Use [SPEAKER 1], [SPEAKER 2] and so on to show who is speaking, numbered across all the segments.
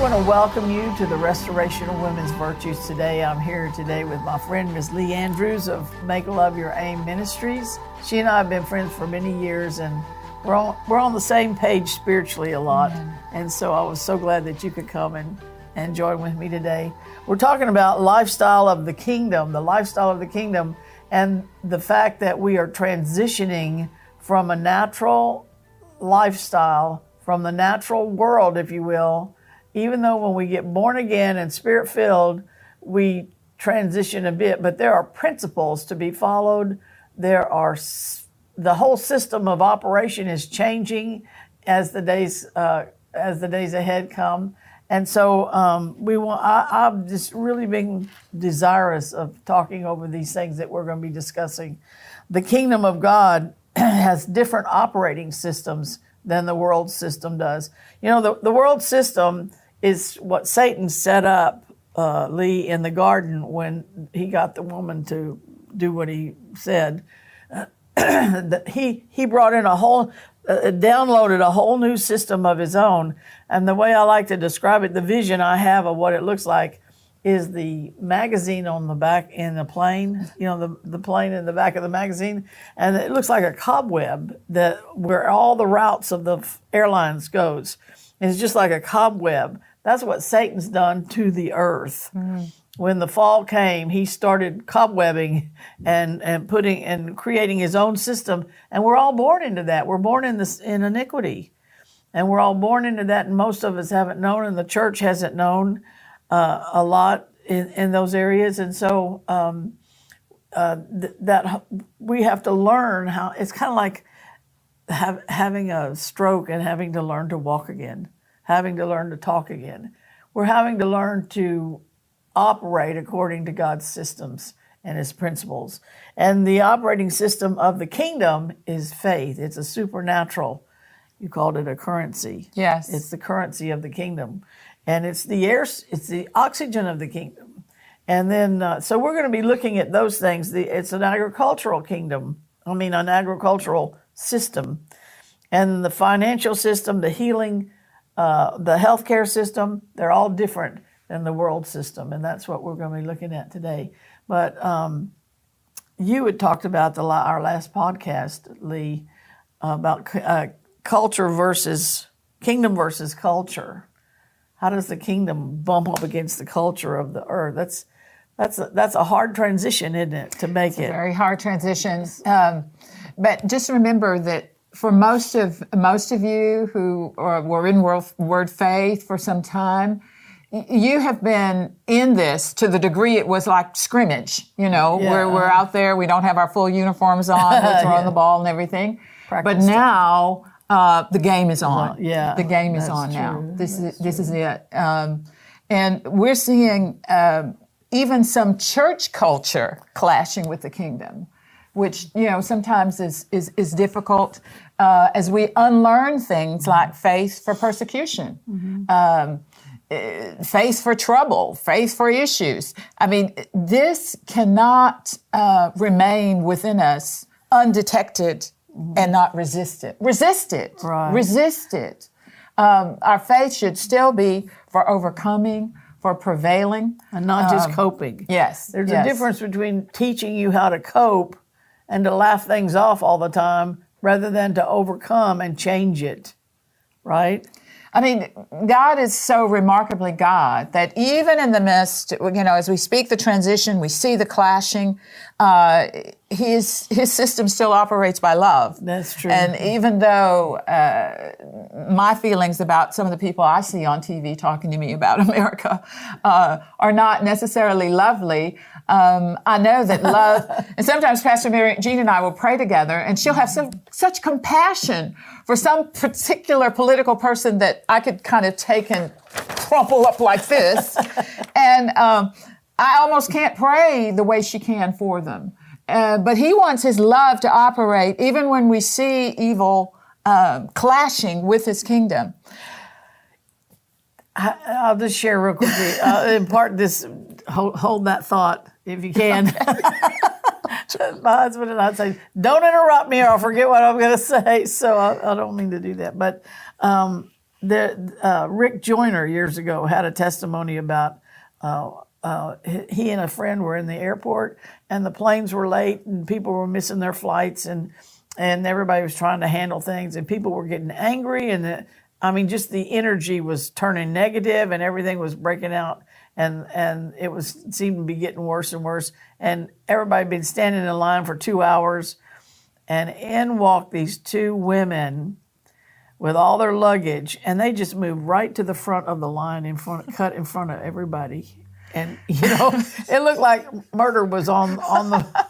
[SPEAKER 1] want to welcome you to the Restoration of Women's Virtues today. I'm here today with my friend Ms. Lee Andrews of Make Love Your Aim Ministries. She and I have been friends for many years and we're on, we're on the same page spiritually a lot. Mm-hmm. And so I was so glad that you could come and, and join with me today. We're talking about lifestyle of the kingdom, the lifestyle of the kingdom, and the fact that we are transitioning from a natural lifestyle, from the natural world, if you will, even though when we get born again and spirit filled, we transition a bit, but there are principles to be followed. There are the whole system of operation is changing as the days uh, as the days ahead come. And so um, we want. I, I've just really been desirous of talking over these things that we're going to be discussing. The kingdom of God has different operating systems than the world system does. You know, the, the world system is what Satan set up, uh, Lee, in the garden when he got the woman to do what he said. He, he brought in a whole, uh, downloaded a whole new system of his own. And the way I like to describe it, the vision I have of what it looks like is the magazine on the back in the plane, you know, the, the plane in the back of the magazine. And it looks like a cobweb that where all the routes of the airlines goes. It's just like a cobweb. That's what Satan's done to the earth. Mm-hmm. When the fall came, he started cobwebbing and, and putting and creating his own system. And we're all born into that. We're born in this in iniquity. And we're all born into that, and most of us haven't known, and the church hasn't known uh, a lot in, in those areas. And so um, uh, th- that we have to learn how it's kind of like have, having a stroke and having to learn to walk again having to learn to talk again. We're having to learn to operate according to God's systems and his principles. And the operating system of the kingdom is faith. It's a supernatural. You called it a currency.
[SPEAKER 2] Yes.
[SPEAKER 1] It's the currency of the kingdom. And it's the air, it's the oxygen of the kingdom. And then, uh, so we're going to be looking at those things. The, it's an agricultural kingdom. I mean, an agricultural system. And the financial system, the healing uh, the healthcare system, they're all different than the world system, and that's what we're going to be looking at today. But um, you had talked about the our last podcast, Lee, about uh, culture versus kingdom versus culture. How does the kingdom bump up against the culture of the earth? That's that's a, that's a hard transition, isn't it, to make
[SPEAKER 2] it's
[SPEAKER 1] it?
[SPEAKER 2] very hard transition. Um, but just remember that for most of most of you who are, were in Word, Word Faith for some time, you have been in this to the degree it was like scrimmage. You know, yeah. we're we're out there, we don't have our full uniforms on, we're throwing yeah. the ball and everything. Practice but now uh, the game is on.
[SPEAKER 1] Yeah,
[SPEAKER 2] the game is on true. now. This that's is this is it. Um, and we're seeing uh, even some church culture clashing with the kingdom which you know sometimes is is, is difficult uh, as we unlearn things mm-hmm. like faith for persecution. Mm-hmm. Um, eh, faith for trouble, faith for issues. I mean, this cannot uh, remain within us undetected mm-hmm. and not resist it. Resist it.
[SPEAKER 1] Right.
[SPEAKER 2] Resist it. Um, our faith should still be for overcoming, for prevailing.
[SPEAKER 1] And not just um, coping.
[SPEAKER 2] Yes.
[SPEAKER 1] There's
[SPEAKER 2] yes.
[SPEAKER 1] a difference between teaching you how to cope and to laugh things off all the time rather than to overcome and change it, right?
[SPEAKER 2] I mean, God is so remarkably God that even in the midst, you know, as we speak the transition, we see the clashing, uh, his his system still operates by love.
[SPEAKER 1] That's true.
[SPEAKER 2] And even though uh, my feelings about some of the people I see on TV talking to me about America uh, are not necessarily lovely, um, I know that love. and sometimes Pastor Mary Jean and I will pray together, and she'll have so, such compassion for some particular political person that I could kind of take and crumple up like this, and. Um, I almost can't pray the way she can for them. Uh, but he wants his love to operate even when we see evil uh, clashing with his kingdom.
[SPEAKER 1] I, will just share real quickly. uh, impart this, hold, hold, that thought if you can. My husband and I say, "Don't interrupt me, or I'll forget what I'm going to say." So I, I, don't mean to do that. But um, the uh, Rick Joyner years ago had a testimony about uh, he and a friend were in the airport and the planes were late and people were missing their flights and and everybody was trying to handle things and people were getting angry and the, I mean just the energy was turning negative and everything was breaking out and and it was seemed to be getting worse and worse and everybody had been standing in line for two hours and in walked these two women with all their luggage, and they just moved right to the front of the line in front, cut in front of everybody, and you know, it looked like murder was on on the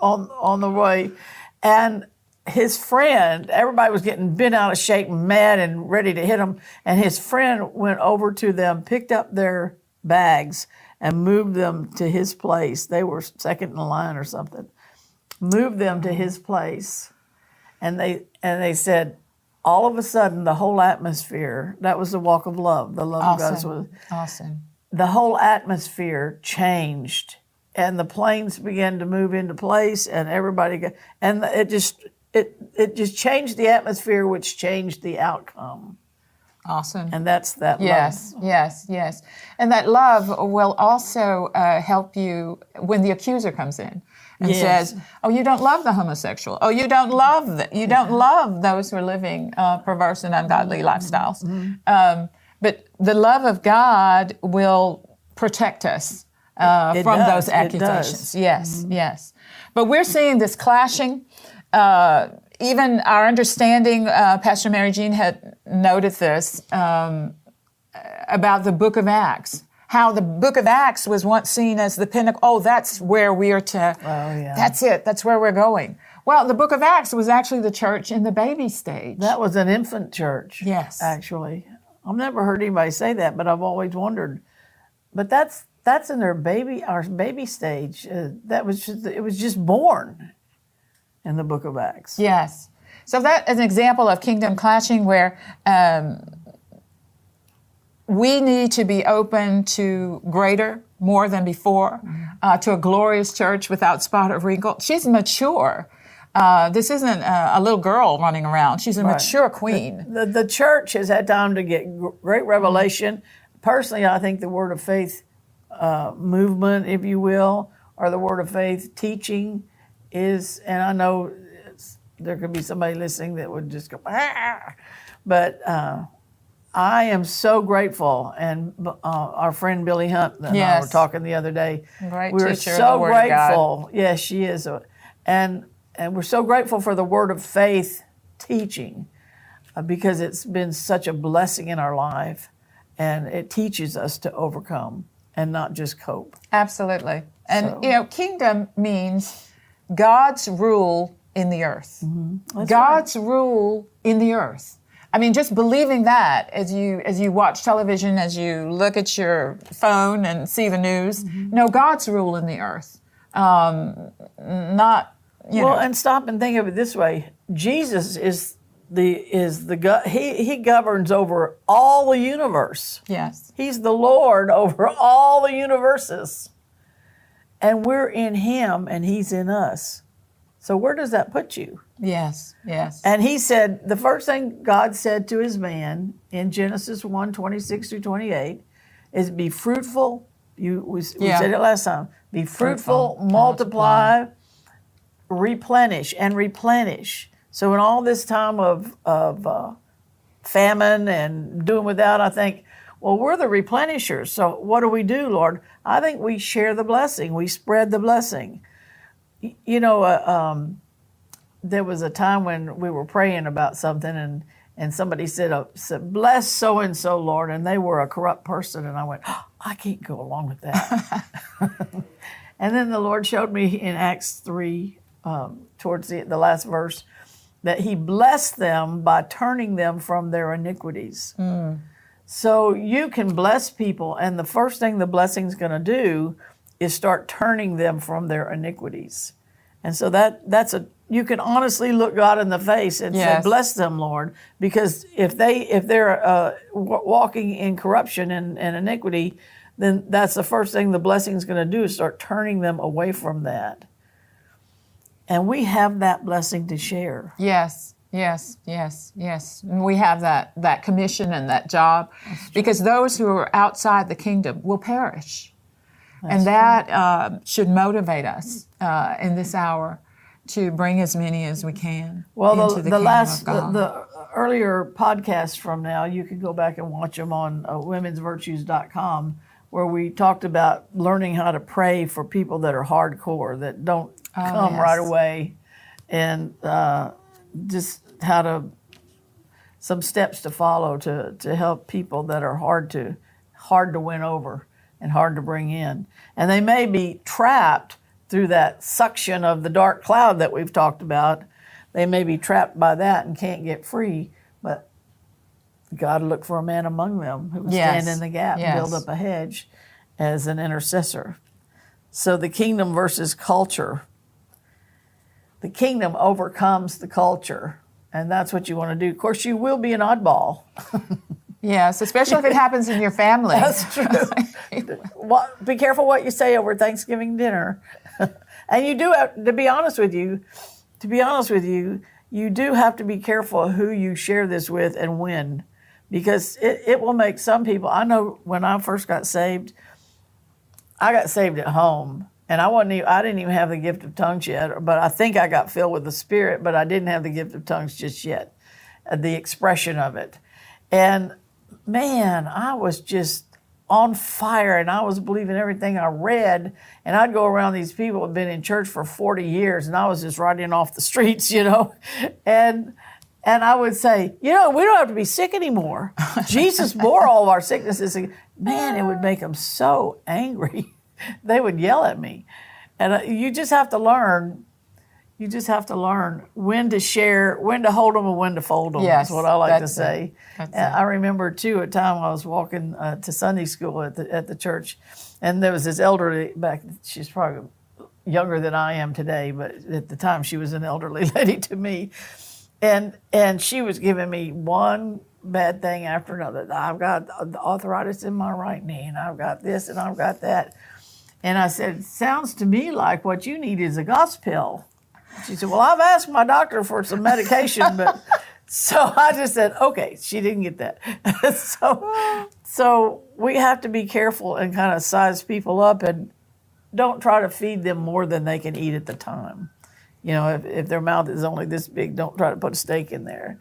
[SPEAKER 1] on on the way, and his friend, everybody was getting bent out of shape, mad, and ready to hit him, and his friend went over to them, picked up their bags, and moved them to his place. They were second in line or something. Moved them to his place, and they and they said all of a sudden the whole atmosphere that was the walk of love the love
[SPEAKER 2] awesome.
[SPEAKER 1] of god was
[SPEAKER 2] awesome
[SPEAKER 1] the whole atmosphere changed and the planes began to move into place and everybody got and it just it it just changed the atmosphere which changed the outcome
[SPEAKER 2] awesome
[SPEAKER 1] and that's that
[SPEAKER 2] yes
[SPEAKER 1] love.
[SPEAKER 2] yes yes and that love will also uh, help you when the accuser comes in and
[SPEAKER 1] Yes.
[SPEAKER 2] says, "Oh, you don't love the homosexual. Oh, you don't love the, you don't love those who are living uh, perverse and ungodly
[SPEAKER 1] Mm-hmm.
[SPEAKER 2] lifestyles." Um, but the love of God will protect us uh,
[SPEAKER 1] It
[SPEAKER 2] from
[SPEAKER 1] does.
[SPEAKER 2] those
[SPEAKER 1] It
[SPEAKER 2] accusations. Yes, yes. But we're seeing this clashing. Uh, even our understanding, uh, Pastor Mary Jean had noted this um, about the Book of Acts. How the Book of Acts was once seen as the pinnacle. Oh, that's where we are to.
[SPEAKER 1] Oh, yeah.
[SPEAKER 2] That's it. That's where we're going. Well, the Book of Acts was actually the church in the baby stage.
[SPEAKER 1] that was an infant church
[SPEAKER 2] Yes.
[SPEAKER 1] actually i've never heard anybody say that but i've always wondered but that's that's in their baby our baby stage uh, that was just it was just born in the book of acts
[SPEAKER 2] Yes. So that is an example of kingdom clashing where um, we need to be open to greater, more than before, uh, to a glorious church without spot or wrinkle. She's mature. Uh, this isn't a, a little girl running around. She's a mature queen.
[SPEAKER 1] the, the church has had time to get great revelation. Personally, I think the Word of Faith uh, movement, if you will, or the Word of Faith teaching is, and I know it's- there could be somebody listening that would just go, ah, but uh, I am so grateful. And uh, our friend Billy Hunt and I were talking the other day.
[SPEAKER 2] Great
[SPEAKER 1] we were so
[SPEAKER 2] the Word of God.
[SPEAKER 1] grateful. Yes, she is. And and we're so grateful for the Word of Faith teaching uh, because it's been such a blessing in our life and it teaches us to overcome and not just cope.
[SPEAKER 2] Absolutely. And,
[SPEAKER 1] So-
[SPEAKER 2] you know, kingdom means God's rule in the earth. God's rule in the earth. I mean, just believing that as you as you watch television, as you look at your phone and see the news, no, God's rule in the earth, um, not you
[SPEAKER 1] Well,
[SPEAKER 2] know.
[SPEAKER 1] and stop and think of it this way: Jesus is the is the go- he he governs over all the universe.
[SPEAKER 2] yes,
[SPEAKER 1] He's the Lord over all the universes, and we're in Him, and He's in us. So where does that put you?
[SPEAKER 2] yes, yes.
[SPEAKER 1] And he said, the first thing God said to his man in Genesis 1 26 through 28 is be fruitful. You, we, we said it last time. Be fruitful,
[SPEAKER 2] Fruitful,
[SPEAKER 1] multiply, replenish, and replenish. So, in all this time of, of uh, famine and doing without, I think, well, we're the replenishers. So, what do we do, Lord? I think we share the blessing, we spread the blessing. You know, uh, um, there was a time when we were praying about something and and somebody said, uh, said bless so and so lord and they were a corrupt person and i went oh, i can't go along with that and then the lord showed me in acts 3 um, towards the, the last verse that he blessed them by turning them from their iniquities so you can bless people and the first thing the blessing's going to do is start turning them from their iniquities and so that that's a you can honestly look God in the face and
[SPEAKER 2] Yes.
[SPEAKER 1] say, "Bless them, Lord," because if they if they're uh, w- walking in corruption and, and iniquity, then that's the first thing the blessing is going to do is start turning them away from that. And we have that blessing to share.
[SPEAKER 2] Yes, Yes, yes, yes. And we have that, that commission and that job because those who are outside the kingdom will perish. and that uh, should motivate us uh, in this hour to bring as many as we can
[SPEAKER 1] Well,
[SPEAKER 2] into
[SPEAKER 1] the,
[SPEAKER 2] the,
[SPEAKER 1] the last, the, the earlier podcasts from now, you can go back and watch them on uh, womensvirtues.com, where we talked about learning how to pray for people that are hardcore, that don't come
[SPEAKER 2] yes.
[SPEAKER 1] right away, and uh, just how to, some steps to follow to, to help people that are hard to, hard to win over and hard to bring in. And they may be trapped through that suction of the dark cloud that we've talked about. They may be trapped by that and can't get free, but God look for a man among them who will
[SPEAKER 2] Yes.
[SPEAKER 1] stand in the gap and build up a hedge as an intercessor. So the kingdom versus culture. The kingdom overcomes the culture, and that's what you want to do. Of course, you will be an oddball.
[SPEAKER 2] yes, especially if it happens in your family.
[SPEAKER 1] That's true. What- be careful what you say over Thanksgiving dinner. and you do have to be honest with you, to be honest with you, you do have to be careful who you share this with and when. Because it, it will make some people I know when I first got saved, I got saved at home. And I wasn't even, I didn't even have the gift of tongues yet, but I think I got filled with the Spirit, but I didn't have the gift of tongues just yet, uh, the expression of it. And man, I was just on fire and I was believing everything I read. And I'd go around these people who had been in church for 40 years and I was just riding off the streets, you know. And and I would say, you know, we don't have to be sick anymore. Jesus bore all of our sicknesses. Man, it would make them so angry. they would yell at me. And uh, you just have to learn you just have to learn when to share, when to hold them, and when to fold them.
[SPEAKER 2] Yes,
[SPEAKER 1] is what I like to say.
[SPEAKER 2] It.
[SPEAKER 1] I remember too a time I was walking uh, to Sunday school at the at the church, and there was this elderly back. She's probably younger than I am today, but at the time she was an elderly lady to me, and and she was giving me one bad thing after another. I've got arthritis in my right knee, and I've got this, and I've got that. And I said, "Sounds to me like what you need is a gospel." She said, "Well, I've asked my doctor for some medication, but." So I just said, "Okay." She didn't get that. so, so we have to be careful and kind of size people up, and don't try to feed them more than they can eat at the time. You know, if, if their mouth is only this big, don't try to put a steak in there.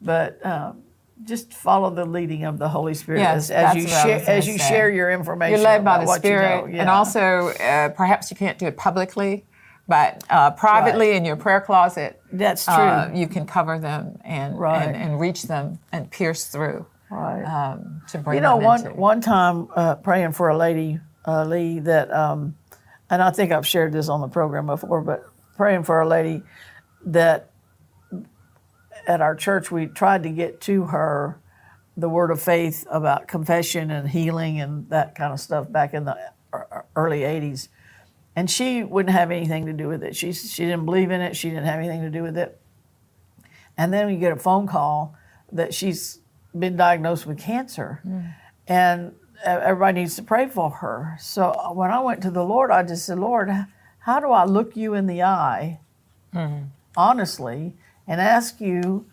[SPEAKER 1] But um, just follow the leading of the Holy Spirit
[SPEAKER 2] Yes,
[SPEAKER 1] as, as you
[SPEAKER 2] that's what I
[SPEAKER 1] share as you
[SPEAKER 2] say.
[SPEAKER 1] share your information.
[SPEAKER 2] You're led by the
[SPEAKER 1] what you
[SPEAKER 2] Spirit,
[SPEAKER 1] know.
[SPEAKER 2] and also uh, perhaps you can't do it publicly, but uh, privately in your prayer closet.
[SPEAKER 1] That's true.
[SPEAKER 2] Uh, you can cover them and,
[SPEAKER 1] Right.
[SPEAKER 2] and and reach them and pierce through
[SPEAKER 1] right.
[SPEAKER 2] um, to bring
[SPEAKER 1] You know, one
[SPEAKER 2] into.
[SPEAKER 1] one time uh, praying for a lady, uh, Lee, that, um, and I think I've shared this on the program before, but praying for a lady that at our church we tried to get to her the word of faith about confession and healing and that kind of stuff back in the early 80s. And she wouldn't have anything to do with it. She, she didn't believe in it. She didn't have anything to do with it. And then we get a phone call that she's been diagnosed with cancer. And e- everybody needs to pray for her. So uh, when I went to the Lord, I just said, Lord, how do I look you in the eye, honestly, and ask you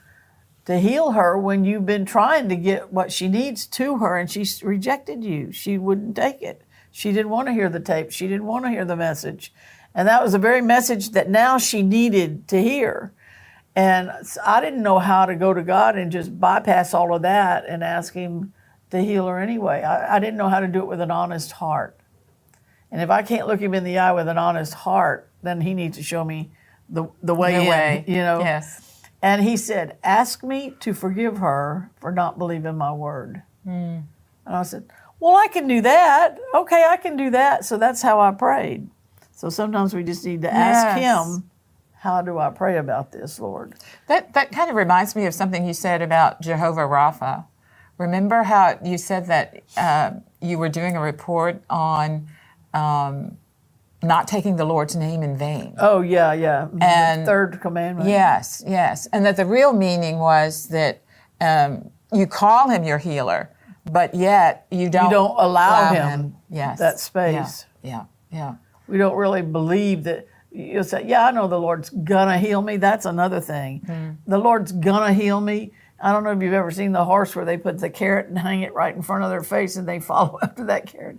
[SPEAKER 1] to heal her when you've been trying to get what she needs to her and she's rejected you? She wouldn't take it. She didn't want to hear the tape. She didn't want to hear the message. And that was the very message that now she needed to hear. And I didn't know how to go to God and just bypass all of that and ask Him to heal her anyway. I, I didn't know how to do it with an honest heart. And if I can't look Him in the eye with an honest heart, then He needs to show me the, the way
[SPEAKER 2] No
[SPEAKER 1] in,
[SPEAKER 2] way.
[SPEAKER 1] you know.
[SPEAKER 2] Yes.
[SPEAKER 1] And He said, Ask me to forgive her for not believing my word.
[SPEAKER 2] Hmm.
[SPEAKER 1] And I said, Well, I can do that. Okay, I can do that. So that's how I prayed. So sometimes we just need to ask
[SPEAKER 2] Yes.
[SPEAKER 1] Him, How do I pray about this, Lord?
[SPEAKER 2] That that kind of reminds me of something you said about Jehovah Rapha. Remember how you said that uh, you were doing a report on um, not taking the Lord's name in vain.
[SPEAKER 1] Oh yeah, yeah.
[SPEAKER 2] And-
[SPEAKER 1] the third commandment.
[SPEAKER 2] Yes, yes, and that the real meaning was that um, you call him your healer, but yet you don't
[SPEAKER 1] You don't allow him
[SPEAKER 2] Yes,
[SPEAKER 1] that space.
[SPEAKER 2] Yeah, yeah, yeah.
[SPEAKER 1] We don't really believe that you'll say, Yeah, I know the Lord's gonna heal me. That's another thing.
[SPEAKER 2] Hmm.
[SPEAKER 1] The Lord's gonna heal me. I don't know if you've ever seen the horse where they put the carrot and hang it right in front of their face and they follow after that carrot.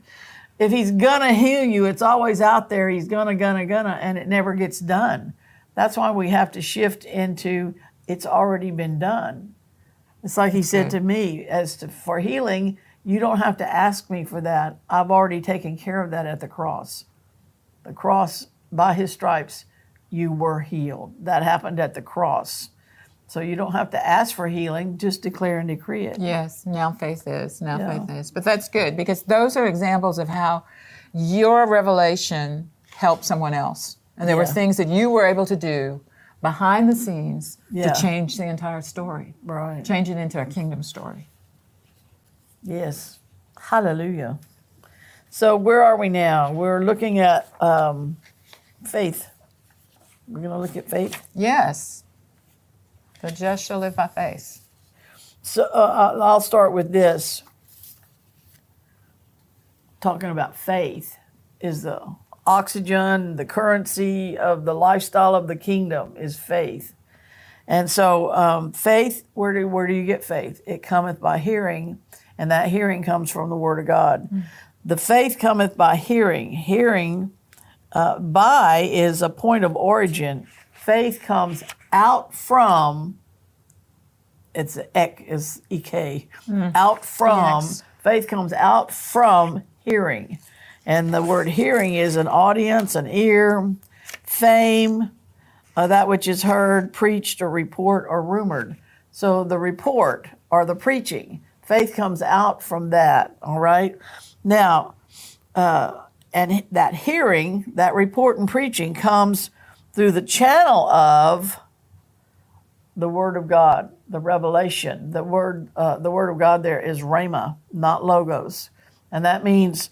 [SPEAKER 1] If he's gonna heal you, it's always out there. He's gonna, gonna, gonna, and it never gets done. That's why we have to shift into it's already been done. It's like he said to me, as to for healing, you don't have to ask me for that. I've already taken care of that at the cross. The cross, by his stripes, you were healed. That happened at the cross. So you don't have to ask for healing, just declare and decree it.
[SPEAKER 2] Yes, now faith is. Now
[SPEAKER 1] Yeah.
[SPEAKER 2] faith is. But that's good because those are examples of how your revelation helped someone else. And there were things that you were able to do behind the scenes
[SPEAKER 1] Yeah.
[SPEAKER 2] to change the entire story,
[SPEAKER 1] Right.
[SPEAKER 2] change it into a kingdom story.
[SPEAKER 1] Yes. Hallelujah. So where are we now? We're looking at um, faith. We're going to look at faith.
[SPEAKER 2] Yes. The just shall live by faith.
[SPEAKER 1] So uh, I'll start with this. Talking about faith is the oxygen, the currency of the lifestyle of the kingdom is faith. And so um, faith, where do, where do you get faith? It cometh by hearing, and that hearing comes from the word of God. The faith cometh by hearing. Hearing uh, by is a point of origin. Faith comes out from it's ek is ek out from
[SPEAKER 2] Yes.
[SPEAKER 1] faith comes out from hearing. And the word hearing is an audience an ear fame uh, that which is heard preached or report or rumored. So the report or the preaching faith comes out from that all right? Now uh, and that hearing that report and preaching comes through the channel of the Word of God, the revelation. The word, uh, the Word of God there is rhema, not logos, and that means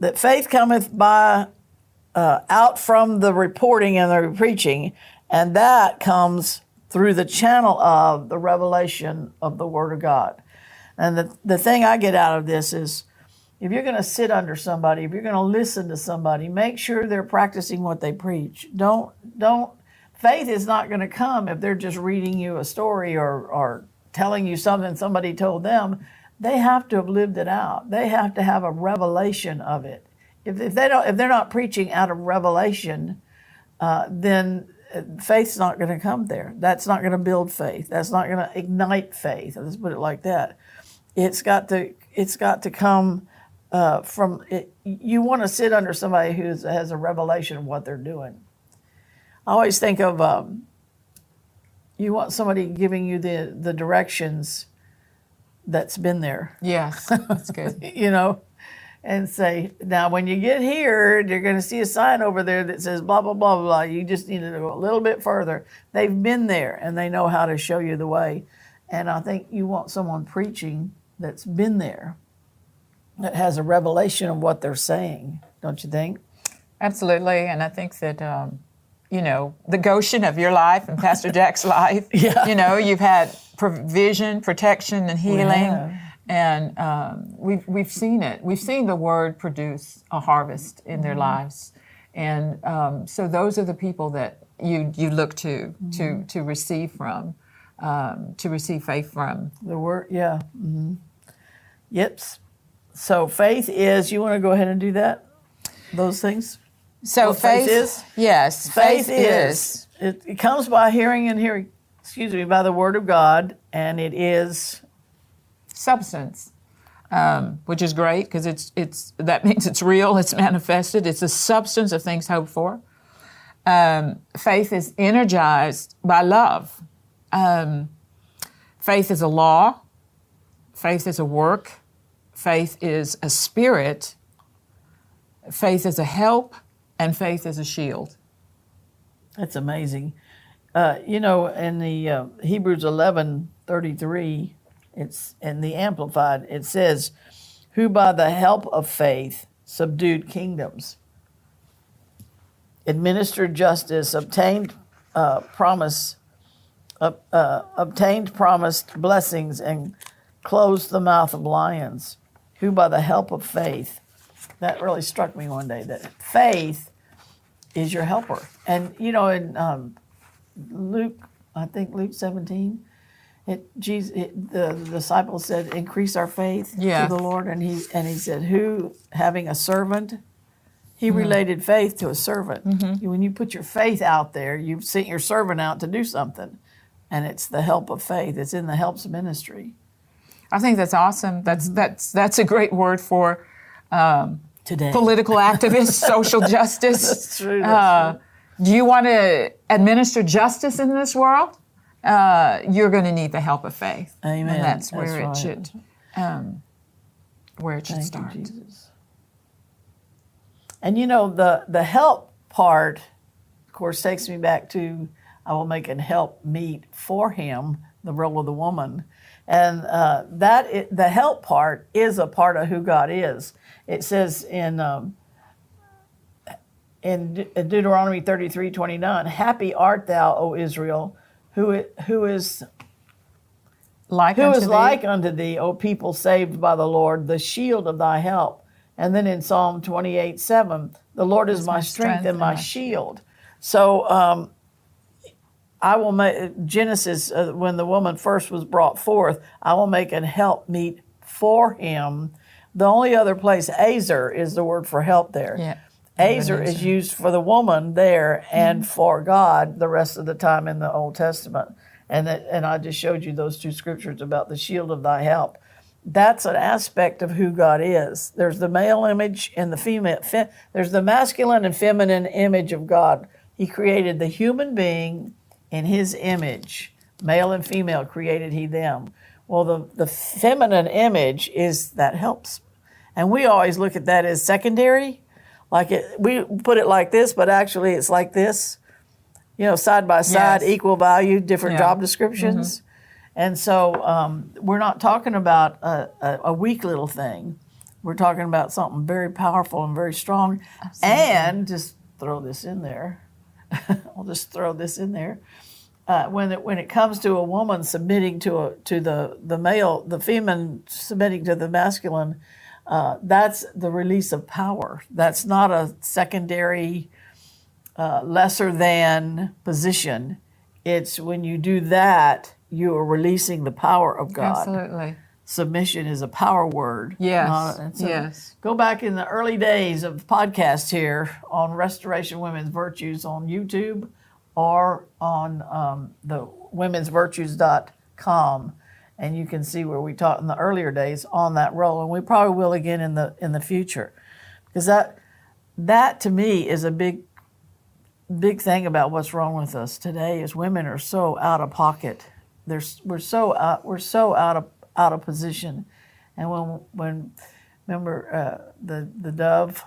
[SPEAKER 1] that faith cometh by uh, out from the reporting and the preaching, and that comes through the channel of the revelation of the Word of God. And the, the thing I get out of this is if you're going to sit under somebody, if you're going to listen to somebody, make sure they're practicing what they preach. Don't don't faith is not going to come if they're just reading you a story or or telling you something somebody told them. They have to have lived it out. They have to have a revelation of it. If, if they don't if they're not preaching out of revelation, uh, then uh, faith's not going to come there. That's not going to build faith. That's not going to ignite faith. Let's put it like that. It's got to it's got to come uh, from it, you want to sit under somebody who has a revelation of what they're doing. I always think of um, you want somebody giving you the the directions that's been there,
[SPEAKER 2] Yes, that's good.
[SPEAKER 1] you know, and say now when you get here, you're going to see a sign over there that says blah blah blah blah. You just need to go a little bit further. They've been there and they know how to show you the way. And I think you want someone preaching that's been there that has a revelation of what they're saying, don't you think?
[SPEAKER 2] Absolutely, and I think that um, you know the Goshen of your life and Pastor Jack's life.
[SPEAKER 1] Yeah.
[SPEAKER 2] You know, you've had provision, protection, and healing,
[SPEAKER 1] have.
[SPEAKER 2] and um, we've we've seen it. We've seen the Word produce a harvest in their lives, and um, so those are the people that you you look to to to receive from, um, to receive faith from.
[SPEAKER 1] The word, yeah. hmm Yep. So faith is. You want to go ahead and do that? Those things.
[SPEAKER 2] So
[SPEAKER 1] What faith is?
[SPEAKER 2] Yes,
[SPEAKER 1] Faith, is. It, it comes by hearing and hearing. Excuse me, by the word of God, and it is.
[SPEAKER 2] substance, um, which is great because it's it's that means it's real, it's manifested, it's the substance of things hoped for. Um, faith is energized by love. Um, faith is a law. Faith is a work. Faith is a spirit. Faith is a help, and faith is a shield.
[SPEAKER 1] That's amazing. Uh, you know, in the uh, Hebrews eleven thirty three, it's in the Amplified. It says, "Who by the help of faith subdued kingdoms, administered justice, obtained uh, promise, uh, obtained promised blessings, and closed the mouth of lions. Who by the help of faith." That really struck me one day. That faith is your helper. And you know, in um, Luke, I think Luke 17, it Jesus, it, the, the disciples said, "Increase our faith
[SPEAKER 2] Yeah.
[SPEAKER 1] to the Lord," and he and he said, "Who having a servant." He
[SPEAKER 2] Mm-hmm.
[SPEAKER 1] related faith to a servant. When you put your faith out there, you've sent your servant out to do something, and it's the help of faith. It's in the helps ministry
[SPEAKER 2] I think that's awesome. That's that's that's a great word for um,
[SPEAKER 1] today.
[SPEAKER 2] political activists, social justice.
[SPEAKER 1] That's true, that's
[SPEAKER 2] Uh, do you want to administer justice in this world? Uh, you're going to need the help of faith.
[SPEAKER 1] Amen.
[SPEAKER 2] And that's
[SPEAKER 1] That's
[SPEAKER 2] where
[SPEAKER 1] right.
[SPEAKER 2] it should um, where it should
[SPEAKER 1] Thank
[SPEAKER 2] start.
[SPEAKER 1] you, Jesus. And you know the the help part, of course, takes me back to I will make an help meet for him the role of the woman, and uh, that i the help part is a part of who God is. It says in. Um, in De- Deuteronomy 33 29, happy art thou, O Israel, who, who is
[SPEAKER 2] Like
[SPEAKER 1] who
[SPEAKER 2] unto
[SPEAKER 1] is
[SPEAKER 2] thee.
[SPEAKER 1] like unto thee, O people saved by the Lord, the shield of thy help? And then in Psalm 28 7, the Lord is, my, strength, and my shield. So um, I will make Genesis, uh, when the woman first was brought forth, I will make an help meet for him. The only other place, ezer, is the word for help there.
[SPEAKER 2] Yeah.
[SPEAKER 1] ezer is used for the woman there and for God the rest of the time in the Old Testament. And that, and I just showed you those two scriptures about the shield of thy help. That's an aspect of who God is. There's the male image and the female. Fe, there's the masculine and feminine image of God. He created the human being in His image, male and female created He them. Well, the the feminine image is that helps, and we always look at that as secondary like it we put it like this but actually it's like this you know side by side
[SPEAKER 2] Yes.
[SPEAKER 1] equal value different
[SPEAKER 2] Yeah. Mm-hmm.
[SPEAKER 1] job descriptions and so um, we're not talking about a, a, a weak little thing we're talking about something very powerful and very strong and just throw this in there i'll just throw this in there uh, when it when it comes to a woman submitting to a to the the male the female submitting to the masculine uh, that's the release of power. That's not a secondary, uh, lesser than position. It's when you do that, you are releasing the power of God.
[SPEAKER 2] Absolutely.
[SPEAKER 1] Submission is a power word.
[SPEAKER 2] Yes,
[SPEAKER 1] not- and so
[SPEAKER 2] yes.
[SPEAKER 1] Go back in the early days of the podcast here on Restoration Women's Virtues on YouTube or on um, the womensvirtues.com and you can see where we taught in the earlier days on that role and we probably will again in the in the future because that that to me is a big big thing about what's wrong with us today is women are so out of pocket There's, we're so out, we're so out of out of position and when when remember uh, the the dove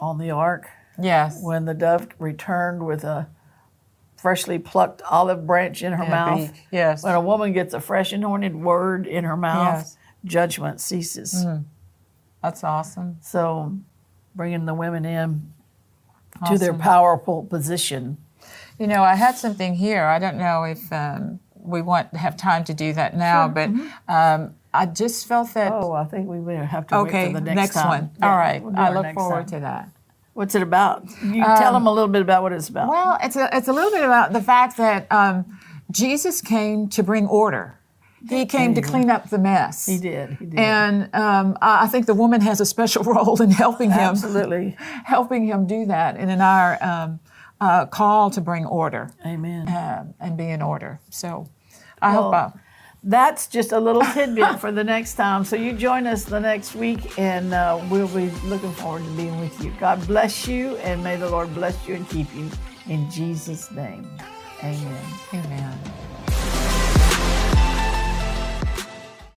[SPEAKER 1] on the ark
[SPEAKER 2] Yes.
[SPEAKER 1] when the dove returned with a freshly plucked olive branch in her
[SPEAKER 2] Yeah,
[SPEAKER 1] mouth.
[SPEAKER 2] Yes.
[SPEAKER 1] When a woman gets a fresh anointed word in her mouth,
[SPEAKER 2] Yes.
[SPEAKER 1] judgment ceases.
[SPEAKER 2] That's awesome.
[SPEAKER 1] So, bringing the women in to their powerful position.
[SPEAKER 2] You know, I had something here. I don't know if um, we won't have time to do that now, but um, I just felt that.
[SPEAKER 1] Oh, I think we may have to
[SPEAKER 2] okay,
[SPEAKER 1] wait for the next, time.
[SPEAKER 2] one.
[SPEAKER 1] Yeah,
[SPEAKER 2] All right,
[SPEAKER 1] we'll
[SPEAKER 2] I look forward
[SPEAKER 1] time.
[SPEAKER 2] to that.
[SPEAKER 1] What's it about? You tell them a little bit about what it's about.
[SPEAKER 2] Well, it's a, it's a little bit about the fact that um, Jesus came to bring order. He came to clean up the mess.
[SPEAKER 1] he did. He did.
[SPEAKER 2] And um, I I think the woman has a special role in helping him,
[SPEAKER 1] Absolutely.
[SPEAKER 2] helping him do that, and in our um, uh, call to bring order
[SPEAKER 1] Amen.
[SPEAKER 2] um, and be in order. So, I hope.
[SPEAKER 1] Well,
[SPEAKER 2] I,
[SPEAKER 1] That's just a little tidbit for the next time. So you join us the next week, and uh, we'll be looking forward to being with you. God bless you, and may the Lord bless you and keep you in Jesus' name. Amen.
[SPEAKER 2] amen.